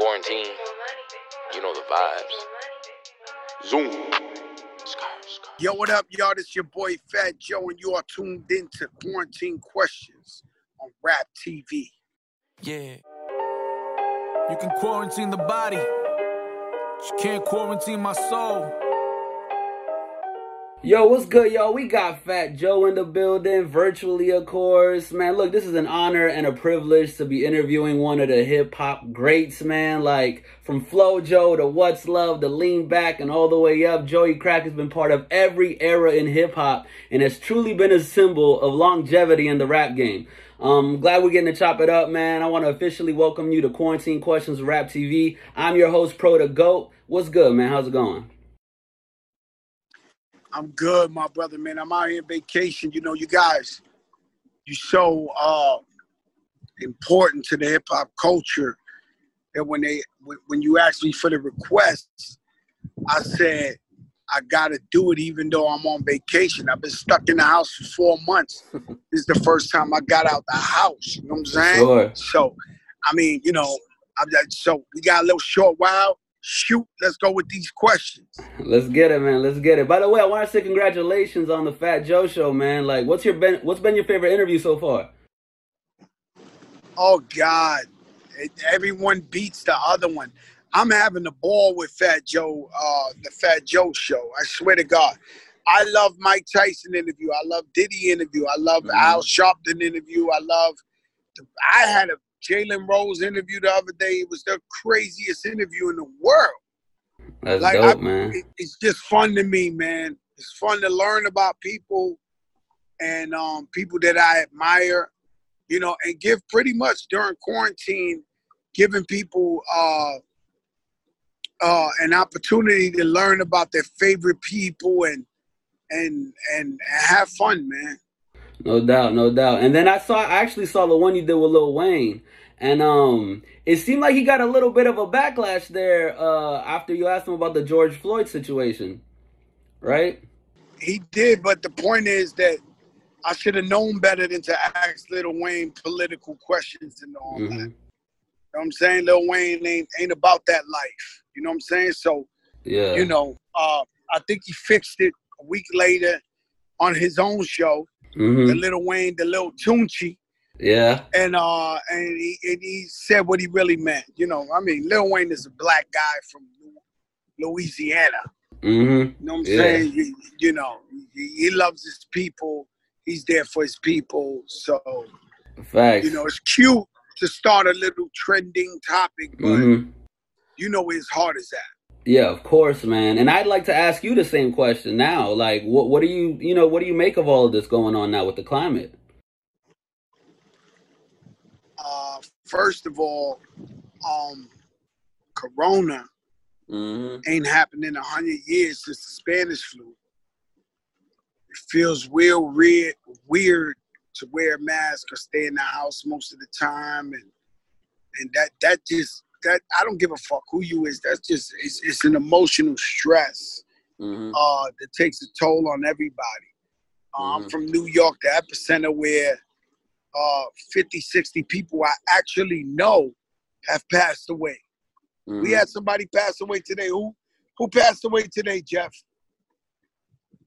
quarantine, you know the vibes. Zoom. Yo, what up, y'all? This your boy Fat Joe, and you are tuned in to Quarantine Questions on Rap TV. Yeah. You can quarantine the body, but you can't quarantine my soul. Yo, what's good, y'all? We got Fat Joe in the building, virtually, of course. Man, look, this is an honor and a privilege to be interviewing one of the hip hop greats, man. Like, from Flow Joe to What's Love to Lean Back and all the way up, Joey Crack has been part of every era in hip hop and has truly been a symbol of longevity in the rap game. Um, glad we're getting to chop it up, man. I want to officially welcome you to Quarantine Questions Rap TV. I'm your host, Pro the Goat. What's good, man? How's it going? I'm good, my brother, man. I'm out here on vacation. You know, you guys, you so uh, important to the hip hop culture that when they when you asked me for the requests, I said I gotta do it even though I'm on vacation. I've been stuck in the house for four months. this is the first time I got out the house. You know what I'm saying? Sure. So, I mean, you know, I'm, so we got a little short while shoot, let's go with these questions. Let's get it, man. Let's get it. By the way, I want to say congratulations on the Fat Joe show, man. Like, what's your been what's been your favorite interview so far? Oh God, it, everyone beats the other one. I'm having the ball with Fat Joe, uh, the Fat Joe show. I swear to God. I love Mike Tyson interview. I love Diddy interview. I love mm-hmm. Al Sharpton interview. I love. I had a Jalen Rose interview the other day. It was the craziest interview in the world. That's like, dope, I, man. It, it's just fun to me, man. It's fun to learn about people and um, people that I admire, you know, and give pretty much during quarantine, giving people uh, uh, an opportunity to learn about their favorite people and and and have fun, man. No doubt, no doubt. And then I saw, I actually saw the one you did with Lil Wayne, and um, it seemed like he got a little bit of a backlash there uh, after you asked him about the George Floyd situation, right? He did, but the point is that I should have known better than to ask Lil Wayne political questions and all mm-hmm. that. You know what I'm saying? Lil Wayne ain't ain't about that life. You know what I'm saying? So, yeah, you know, uh, I think he fixed it a week later on his own show mm-hmm. the Little Wayne, the Little Tunechi. Yeah. And uh, and he and he said what he really meant. You know, I mean, Lil Wayne is a black guy from Louisiana. Mm-hmm. You know what I'm yeah. saying? You, you know, he, he, loves his people. He's there for his people. So, Facts. you know, it's cute to start a little trending topic, but mm-hmm. you know where his heart is at. Yeah, of course, man. And I'd like to ask you the same question now. Like, what what do you you know what do you make of all of this going on now with the climate? Uh, first of all, um, Corona mm-hmm. ain't happened in a hundred years since the Spanish flu. It feels real weird, weird to wear a mask or stay in the house most of the time, and and that that just that I don't give a fuck who you is. That's just it's, it's an emotional stress mm-hmm. uh, that takes a toll on everybody. Uh, mm-hmm. I'm from New York, the epicenter where uh, 50, 60 people I actually know have passed away. Mm-hmm. We had somebody pass away today. Who who passed away today, Jeff?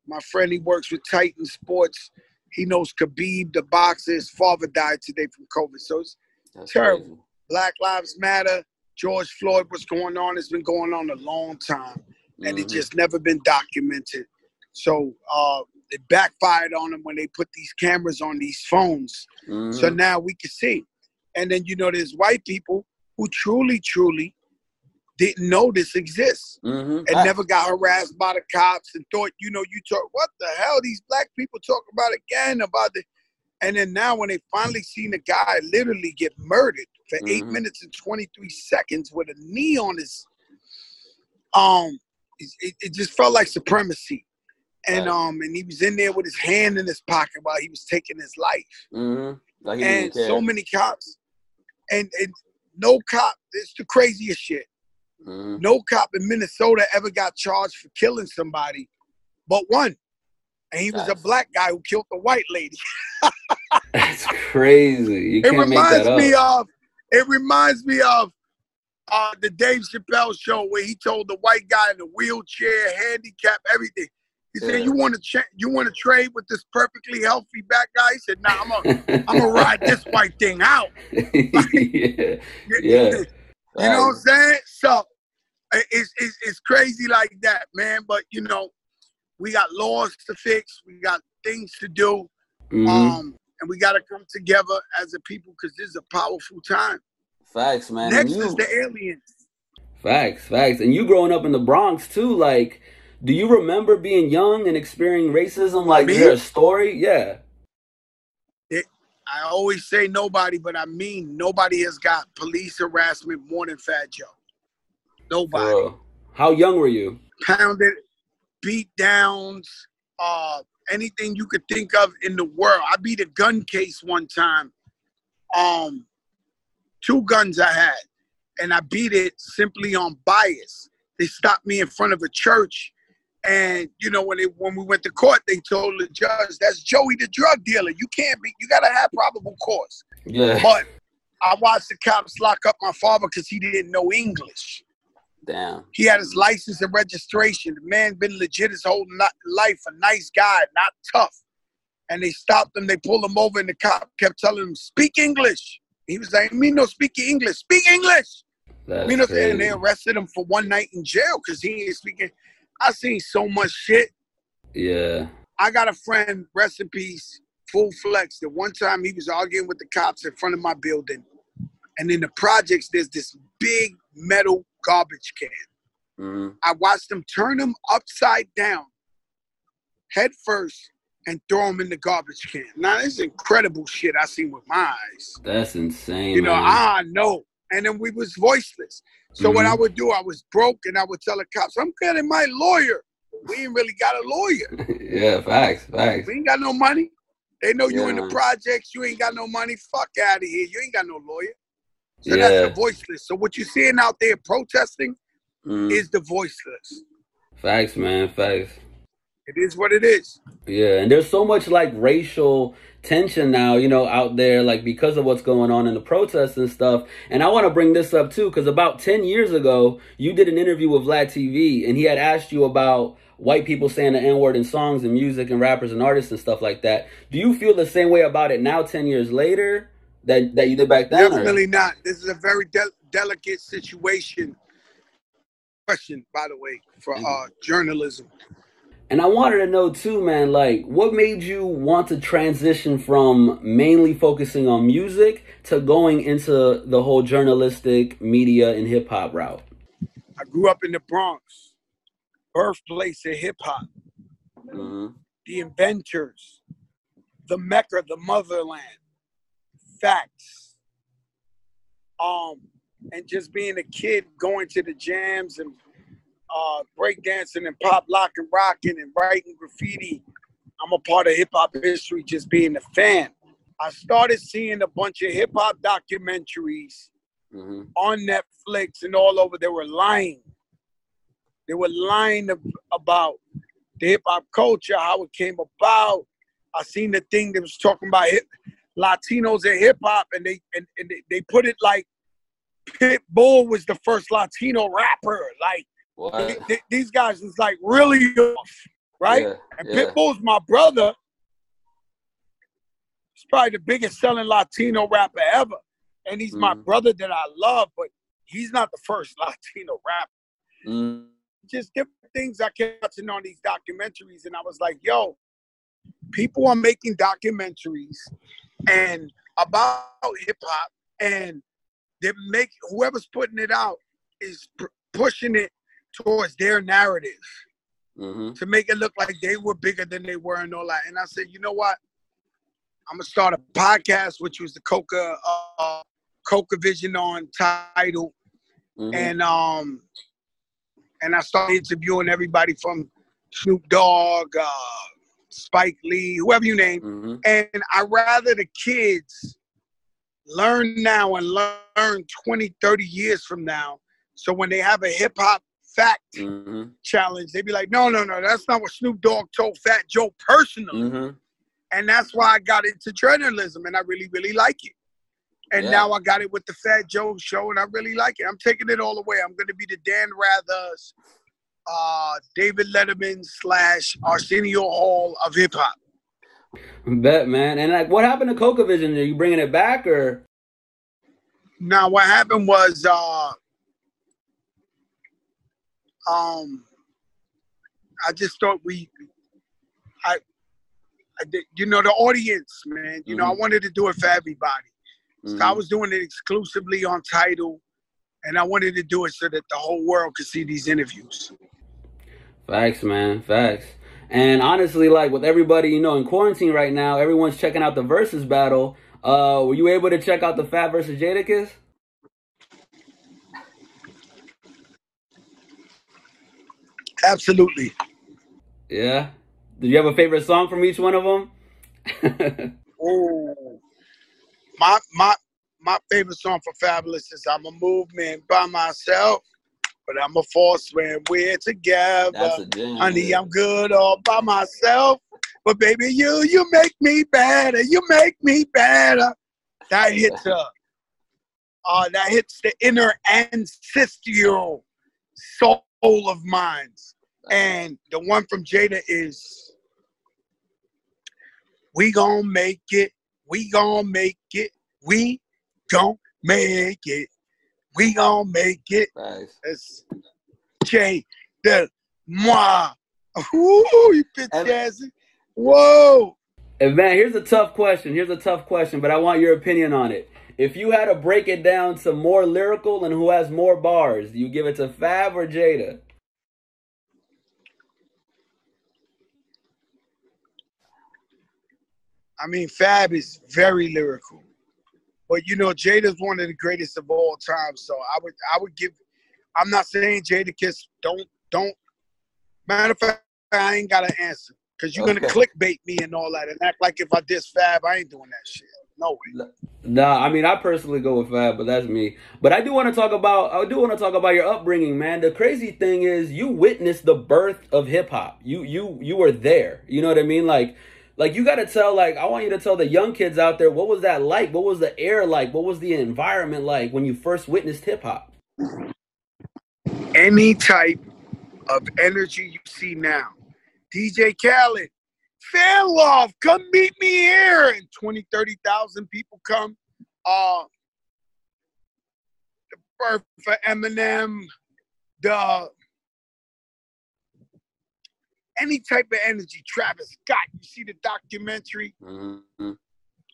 My friend, he works with Titan Sports. He knows Khabib, the boxer. His father died today from COVID. So it's That's terrible. Crazy. Black Lives Matter. George Floyd, what's going on, It's been going on a long time, and mm-hmm. it just never been documented. So uh, it backfired on them when they put these cameras on these phones. Mm-hmm. So now we can see. And then you know, there's white people who truly, truly didn't know this exists mm-hmm. and never got harassed by the cops and thought, you know, you talk, what the hell? These black people talk about again about the and then now when they finally seen a guy literally get murdered for mm-hmm. eight minutes and 23 seconds with a knee on his um it, it just felt like supremacy. And right. um and he was in there with his hand in his pocket while he was taking his life. Mm-hmm. Like and so many cops. And and no cop, it's the craziest shit. Mm-hmm. No cop in Minnesota ever got charged for killing somebody but one and he was a black guy who killed the white lady. That's crazy. You it reminds me of. It reminds me of uh, the Dave Chappelle show where he told the white guy in the wheelchair, handicap, everything. He said, "You want to cha- you want to trade with this perfectly healthy black guy?" He said, "Nah, I'm gonna I'm gonna ride this white thing out." yeah, yeah. You know what I'm saying? So it's, it's it's crazy like that, man. But you know, we got laws to fix. We got things to do. Mhm. Um, and we got to come together as a people because this is a powerful time. Facts, man. Next you, is the aliens. facts, facts. And you growing up in the Bronx too, like, do you remember being young and experiencing racism? Like, Me? a story? Yeah. I always say nobody, but I mean nobody has got police harassment more than Fat Joe. Nobody. Bro. How young were you? Pounded, beat downs, uh, anything you could think of in the world. I beat a gun case one time. Um, two guns I had, and I beat it simply on bias. They stopped me in front of a church, and you know when they when we went to court, they told the judge, "That's Joey the drug dealer. You can't be. You gotta have probable cause." Yeah. But I watched the cops lock up my father because he didn't know English. Damn. He had his license and registration. The man been legit his whole life, a nice guy, not tough. And they stopped him. They pulled him over, and the cop kept telling him, "Speak English." He was like, "Me no speak English. Speak English." That's Me no. crazy. And they arrested him for one night in jail because he ain't speaking. I seen so much shit. Yeah. I got a friend, rest in peace, full flex. That one time he was arguing with the cops in front of my building, and in the projects there's this big metal garbage can. hmm I watched them turn him upside down, head first, and throw him in the garbage can. Now this is incredible shit I seen with my eyes. That's insane. You know, man. I know. And then we was voiceless. So what Mhm. I would do, I was broke, and I would tell the cops, "I'm getting my lawyer." We ain't really got a lawyer. yeah, facts, facts. We ain't got no money. They know you in the projects. You ain't got no money. Fuck out of here. You ain't got no lawyer. So Yeah. that's the voiceless. So what you're seeing out there protesting Mhm. is the voiceless. Facts, man, facts. It is what it is. Yeah, and there's so much like racial tension now, you know, out there, like because of what's going on in the protests and stuff. And I want to bring this up too, because about 10 years ago, you did an interview with Vlad TV, and he had asked you about white people saying the N word in songs and music and rappers and artists and stuff like that. Do you feel the same way about it now, 10 years later, that, that you did back then? or- Definitely not. This is a very del- delicate situation. Question, by the way, for uh, journalism. And I wanted to know too, man, like what made you want to transition from mainly focusing on music to going into the whole journalistic media and hip hop route? I grew up in the Bronx, birthplace of hip hop. hmm the inventors, the Mecca, the motherland, facts. Um, and just being a kid going to the jams and uh, breakdancing and pop lock and rocking and writing graffiti. I'm a part of hip hop history just being a fan. I started seeing a bunch of hip hop documentaries hmm on Netflix and all over. They were lying. They were lying ab- about the hip hop culture, how it came about. I seen the thing that was talking about hip, Latinos and hip hop, and they and, and they, they put it like Pitbull was the first Latino rapper. Like? Th- th- these guys is like really off, right? Yeah, And yeah. Pitbull's my brother. He's probably the biggest selling Latino rapper ever. And he's my Mhm. brother that I love, but he's not the first Latino rapper. Mm, Just different things I kept watching on these documentaries. And I was like, yo, people are making documentaries and about hip hop and they make whoever's putting it out is pr- pushing it towards their narrative hmm to make it look like they were bigger than they were and all that. And I said, you know what? I'm gonna start a podcast, which was the Coca uh, Coca Vision on Tidal, hmm and um, and I started interviewing everybody from Snoop Dogg, uh, Spike Lee, whoever you name. hmm And I rather the kids learn now and learn 20, 30 years from now. So when they have a hip hop fact hmm challenge, they'd be like, no, no, no, that's not what Snoop Dogg told Fat Joe personally. hmm And that's why I got into journalism and I really, really like it. And yeah. now I got it with the Fat Joe show, and I really like it. I'm taking it all the way. I'm going to be the Dan Rather's, uh, David Letterman slash Arsenio Hall of hip hop. Bet, man. And like, what happened to Coca Vision? Are you bringing it back or? Now, what happened was, uh, um, I just thought we, I, I did, you know, the audience, man. You mm-hmm. know, I mm-hmm. wanted to do it for everybody. Mm-hmm. So I mm-hmm. was doing it exclusively on Tidal, and I wanted to do it so that the whole world could see these interviews. Facts, man. Facts. And honestly, like with everybody, you know, in quarantine right now, everyone's checking out the Verzuz battle. Uh, were you able to check out the Fab versus Jadakiss? Absolutely. Yeah. Do you have a favorite song from each one of them? oh, my my my favorite song for Fabolous is "I'm a Movement" by myself, but I'm a force when we're together. Honey, I'm good all by myself, but baby, you you make me better. You make me better. That hits uh, uh that hits the inner ancestral soul of minds. And the one from Jada is We gonna make it, we gonna make it, we gonna make it, we gonna make it. Nice. It's J the moi. Ooh, you bitch ass. Whoa. And man, here's a tough question. Here's a tough question, but I want your opinion on it. If you had to break it down to more lyrical and who has more bars, do you give it to Fab or Jada? I mean, Fab is very lyrical, but you know, Jada's one of the greatest of all time. So I would, I would give. I'm not saying Jadakiss don't don't. Matter of fact, I ain't got an answer because you're okay. gonna clickbait me and all that and act like if I diss Fab, I ain't doing that shit. No way. Nah, I mean, I personally go with Fab, but that's me. But I do want to talk about, I do want to talk about your upbringing, man. The crazy thing is, you witnessed the birth of hip hop. You, you, you were there. You know what I mean? Like, like you got to tell like I want you to tell the young kids out there what was that like? What was the air like? What was the environment like when you first witnessed hip hop? Any type of energy you see now. DJ Khaled, fan love, come meet me here. And 20, 30,000 people come. Uh, the birth for Eminem, the any type of energy. Travis Scott, you see the documentary? Mm-hmm.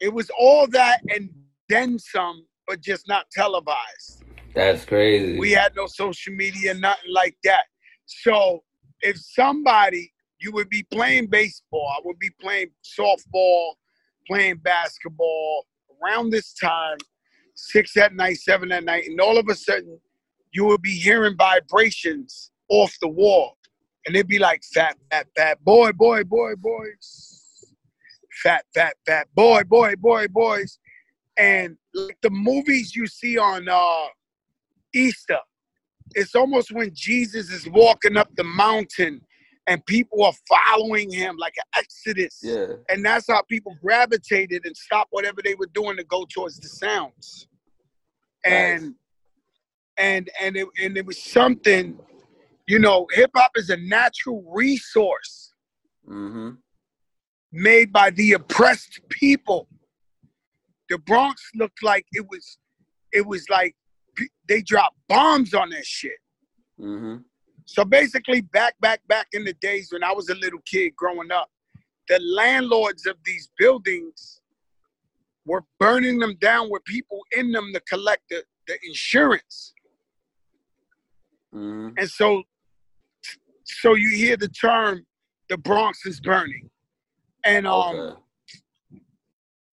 It was all that and then some, but just not televised. That's crazy. We had no social media, nothing like that. So if somebody, you would be playing baseball, I would be playing softball, playing basketball around this time, six at night, seven at night, and all of a sudden you would be hearing vibrations off the wall and it'd be like fat, fat, fat, boy, boy, boy, boys, fat, fat, fat, boy, boy, boy, boys, and like the movies you see on uh, Easter, it's almost when Jesus is walking up the mountain and people are following him like an exodus. Yeah. And that's how people gravitated and stopped whatever they were doing to go towards the sounds. Nice. And and and it and it was something you know, hip hop is a natural resource mm-hmm. made by the oppressed people. The Bronx looked like it was, it was like they dropped bombs on that shit. Mm-hmm. So basically, back, back, back in the days when I was a little kid growing up, the landlords of these buildings were burning them down with people in them to collect the, the insurance. Mm-hmm. And so so you hear the term the Bronx is burning. And um okay.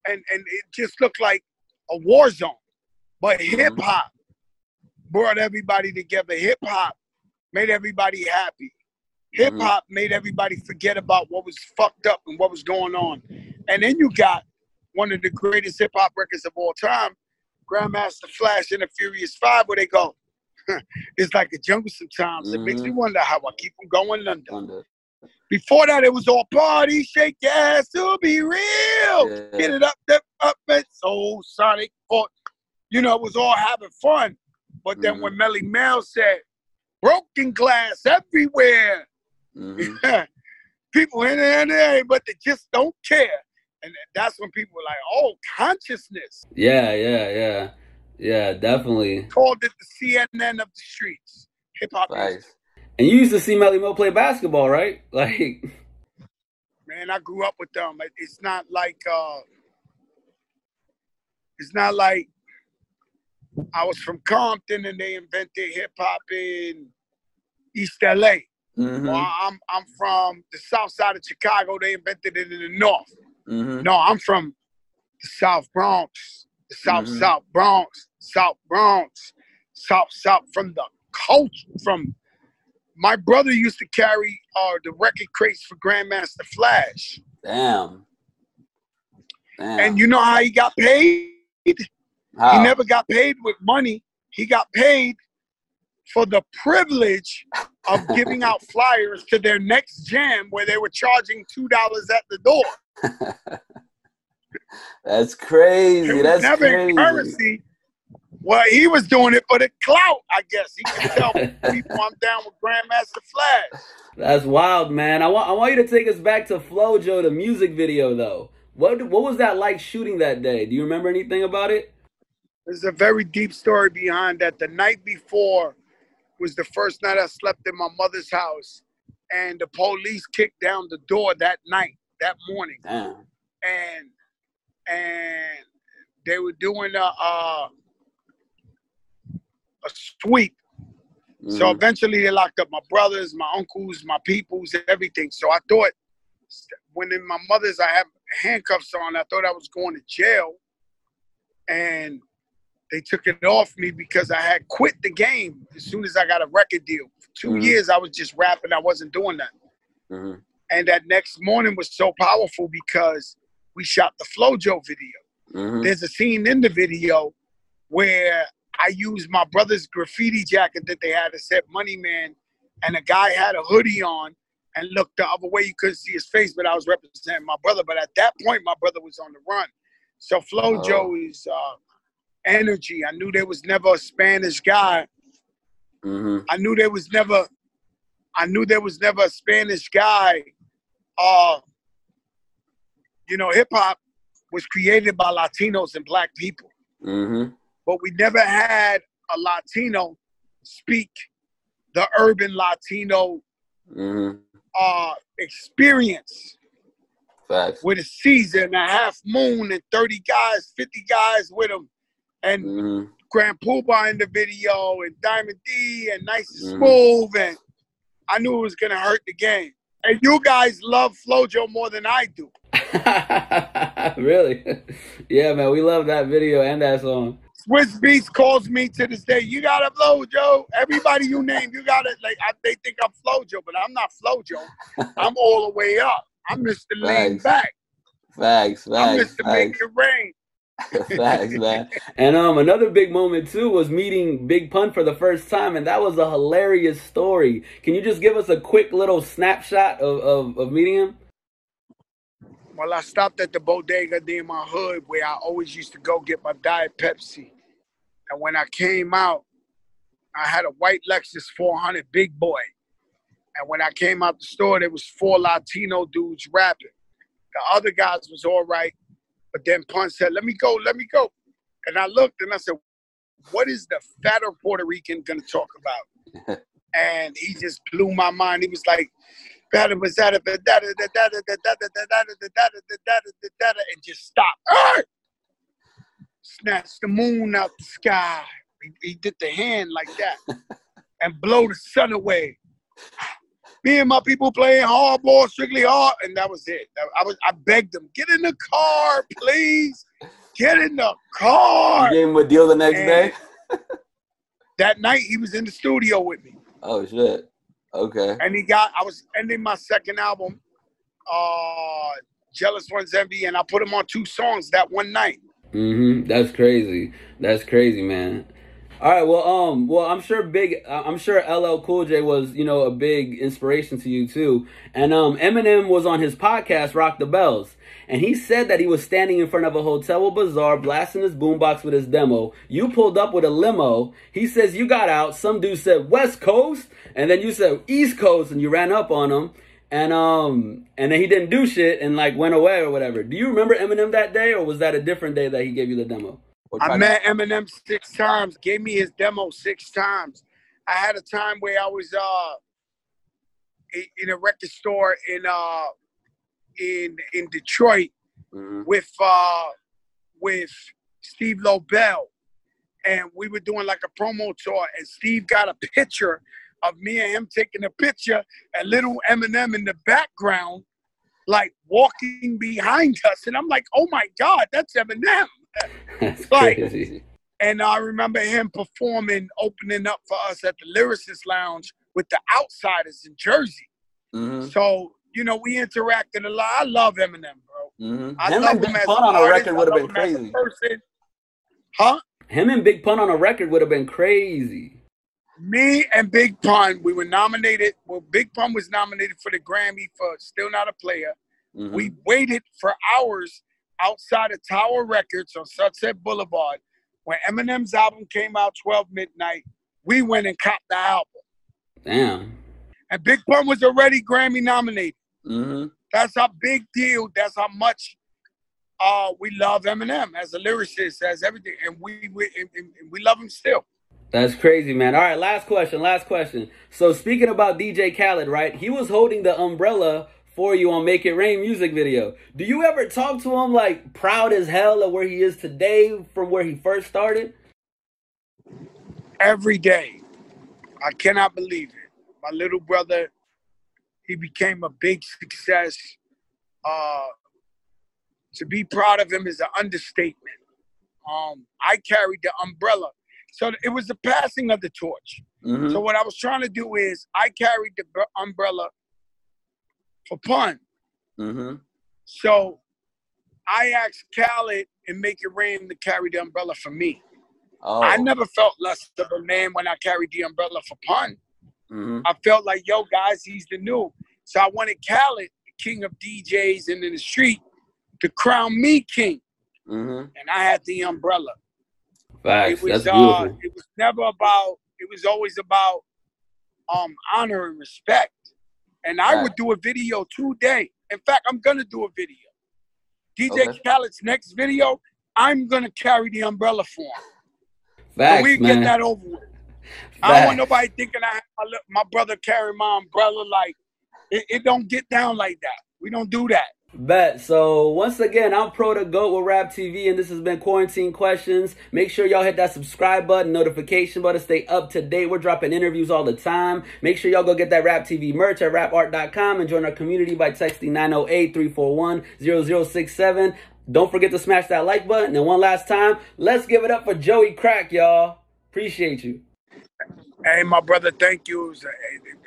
and and it just looked like a war zone. But mm-hmm. hip hop brought everybody together. Hip hop made everybody happy. Hip hop mm-hmm. made everybody forget about what was fucked up and what was going on. And then you got one of the greatest hip hop records of all time, Grandmaster Flash and the Furious Five, where they go, it's like a jungle sometimes. Mm-hmm. It makes me mm-hmm. wonder how I keep from going under. under. Before that, it was all party, shake your ass to be real. Yeah. Get it up, up, up, and Soulsonic. For, you know, it was all having fun. But then Mhm. when Melle Mel said, broken glass everywhere, Mhm. people in there and there, but they just don't care. And that's when people were like, oh, consciousness. Yeah, yeah, yeah, yeah, definitely. Called it the CNN of the streets. Hip hop. Facts. And you used to see Melly Mo play basketball, right? Like, Man, I grew up with them. It's not like uh it's not like I was from Compton and they invented hip hop in East LA. hmm Or I'm I'm from the south side of Chicago, they invented it in the north. hmm No, I'm from the South Bronx, South Mhm. South Bronx, South Bronx, South South from the culture. From my brother used to carry uh, the record crates for Grandmaster Flash, Damn. Damn. and you know how he got paid? How? He never got paid with money. He got paid for the privilege of giving out flyers to their next jam, where they were charging two dollars at the door. That's crazy. That's never crazy. currency. Well, he was doing it for the clout, I guess. He can tell people I'm down with Grandmaster Flash. That's wild, man. I want I want you to take us back to Flow Joe, the music video, though. What what was that like shooting that day? Do you remember anything about it? There's a very deep story behind that. The night before was the first night I slept in my mother's house, and the police kicked down the door that night, that morning, Damn. and and they were doing a a, a sweep. So Mhm. eventually they locked up my brothers, my uncles, my peoples, everything. So I thought when in my mother's I have handcuffs on, I thought I was going to jail. And they took it off me because I had quit the game as soon as I got a record deal. For 2 Mhm. years I was just rapping, I wasn't doing that. Mhm. And that next morning was so powerful because we shot the Flow Joe video Mhm. there's a scene in the video where I used my brother's graffiti jacket that they had that set Money Man, and a guy had a hoodie on and looked the other way. You couldn't see his face, but I was representing my brother. But at that point, my brother was on the run. So Flo Oh. Is uh, energy. I knew there was never a Spanish guy. Mhm. I knew there was never. I knew there was never a Spanish guy. Uh, you know, hip hop was created by Latinos and Black people. Mhm. but we never had a Latino speak the urban Latino Mhm. uh, experience Facts. with a season, a half moon, and 30 guys, 50 guys with him, and Mhm. Grand Puba in the video, and Diamond D, and Nice and Mhm. Smooth, and I knew it was gonna hurt the game. And you guys love Flow Joe more than I do. really? yeah, man. We love that video and that song. Swizz Beatz calls me to this day. You got a Flow Joe. Everybody you name, you got it. Like I, they think I'm Flow Joe, but I'm not Flow Joe. I'm all the way up. I'm Mr. Lean Facts. Back. Facts. I'm Facts. Mr. Make It Rain. Facts, man. And um, another big moment too was meeting Big Pun for the first time, and that was a hilarious story. Can you just give us a quick little snapshot of of, of meeting him? Well, I stopped at the bodega there in my hood where I always used to go get my Diet Pepsi. And when I came out, I had a white Lexus 400 big boy. And when I came out the store, there was four Latino dudes rapping. The other guys was all right, but then Pun said, "Let me go, let me go." And I looked and I said, "What is the fatter Puerto Rican gonna talk about?" and he just blew my mind. He was like, and just stopped. "Hey!" Snatched the moon out the sky. He, he did the hand like that and blow the sun away. Me and my people playing hardball, strictly hard, and that was it. I was I begged them, get in the car, please. Get in the car. You gave him a deal the next And- day. That night he was in the studio with me. Oh shit. Okay. and he got I was ending my second album, uh Jealous Ones Envy, and I put him on two songs that one night. hmm That's crazy. That's crazy, man. All right. Well, um, well, I'm sure big. I'm sure LL Cool J was, you know, a big inspiration to you too. And um, Eminem was on his podcast, Rock the Bells, and he said that he was standing in front of a hotel or bazaar, blasting his boombox with his demo. You pulled up with a limo. He says you got out. Some dude said West Coast, and then you said East Coast, and you ran up on him. And um, and then he didn't do shit and like went away or whatever. Do you remember Eminem that day, or was that a different day that he gave you the demo? I met Eminem six times. Gave me his demo six times. I had a time where I was uh in a record store in uh in in Detroit mm-hmm. with uh with Steve Lobel, and we were doing like a promo tour, and Steve got a picture of me and him taking a picture, and little Eminem in the background, like walking behind us, and I'm like, oh my god, that's Eminem. That's like, crazy. And I remember him performing, opening up for us at the Lyricist Lounge with the Outsiders in Jersey. Mm-hmm. So you know, we interacted a lot. I love Eminem, bro. Mm-hmm. I him love and Big Pun on a record would have been crazy. Huh? Him and Big Pun on a record would have been crazy. Me and Big Pun, we were nominated. Well, Big Pun was nominated for the Grammy for Still Not a Player. Mm-hmm. We waited for hours outside of Tower Records on Sunset Boulevard. When Eminem's album came out 12 midnight, we went and copped the album. Damn. And Big Pun was already Grammy nominated. Mm-hmm. That's a big deal. That's how much uh, we love Eminem as a lyricist, as everything, and we we, and, and we love him still. That's crazy, man. All right, last question. Last question. So speaking about DJ Khaled, right? He was holding the umbrella for you on Make It Rain music video. Do you ever talk to him like proud as hell of where he is today from where he first started? Every day. I cannot believe it. My little brother, he became a big success. Uh, to be proud of him is an understatement. Um, I carried the umbrella. So it was the passing of the torch. Mm-hmm. So what I was trying to do is I carried the umbrella for pun. Mm-hmm. So I asked Khaled and Make It Rain to carry the umbrella for me. Oh. I never felt less of a man when I carried the umbrella for pun. Mm-hmm. I felt like, yo, guys, he's the new. So I wanted Khaled, the king of DJs and in the street, to crown me king. Mm-hmm. And I had the umbrella. Facts. It was, That's beautiful. Uh, it was never about, it was always about um, honor and respect. And I would do a video today. In fact, I'm gonna do a video. DJ okay. Khaled's next video, I'm gonna carry the umbrella for him. Facts, we man. get that over with. I don't want nobody thinking I my, my brother carry my umbrella like it, it don't get down like that. We don't do that. Bet. So once again, I'm Pro to Goat with Rap TV, and this has been Quarantine Questions. Make sure y'all hit that subscribe button, notification button, stay up to date. We're dropping interviews all the time. Make sure y'all go get that Rap TV merch at rapart.com and join our community by texting 908-341-0067. Don't forget to smash that like button. And one last time, let's give it up for Joey Crack, y'all. Appreciate you. Hey, my brother, thank you. It was an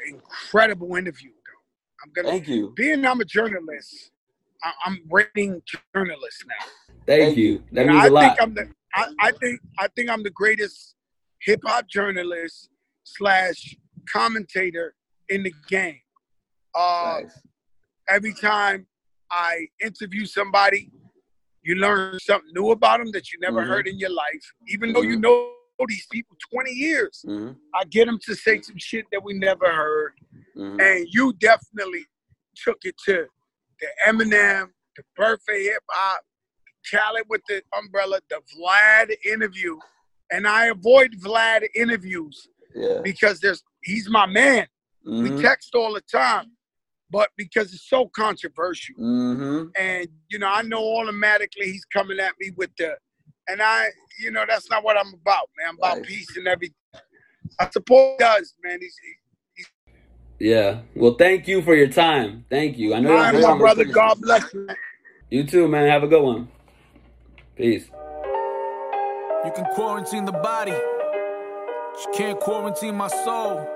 incredible interview. Though. I'm gonna thank you. Being I'm a journalist, I'm rating journalists now. Thank, Thank you. That means I a lot. Think I'm the, I, I think I think I'm the greatest hip hop journalist slash commentator in the game. Uh, nice. Every time I interview somebody, you learn something new about them that you never mm-hmm. heard in your life, even though mm-hmm. you know these people 20 years. Mm-hmm. I get them to say some shit that we never heard. Mm-hmm. And you definitely took it to the Eminem, the of hip hop, Khaled with the umbrella, the Vlad interview, and I avoid Vlad interviews yeah. because there's he's my man. Mm-hmm. We text all the time, but because it's so controversial, mm-hmm. and you know I know automatically he's coming at me with the, and I you know that's not what I'm about, man. I'm about right. peace and everything. I support he does, man. He's, yeah. Well, thank you for your time. Thank you. I know. All right, my brother. God bless you. You too, man. Have a good one. Peace. You can quarantine the body, but you can't quarantine my soul.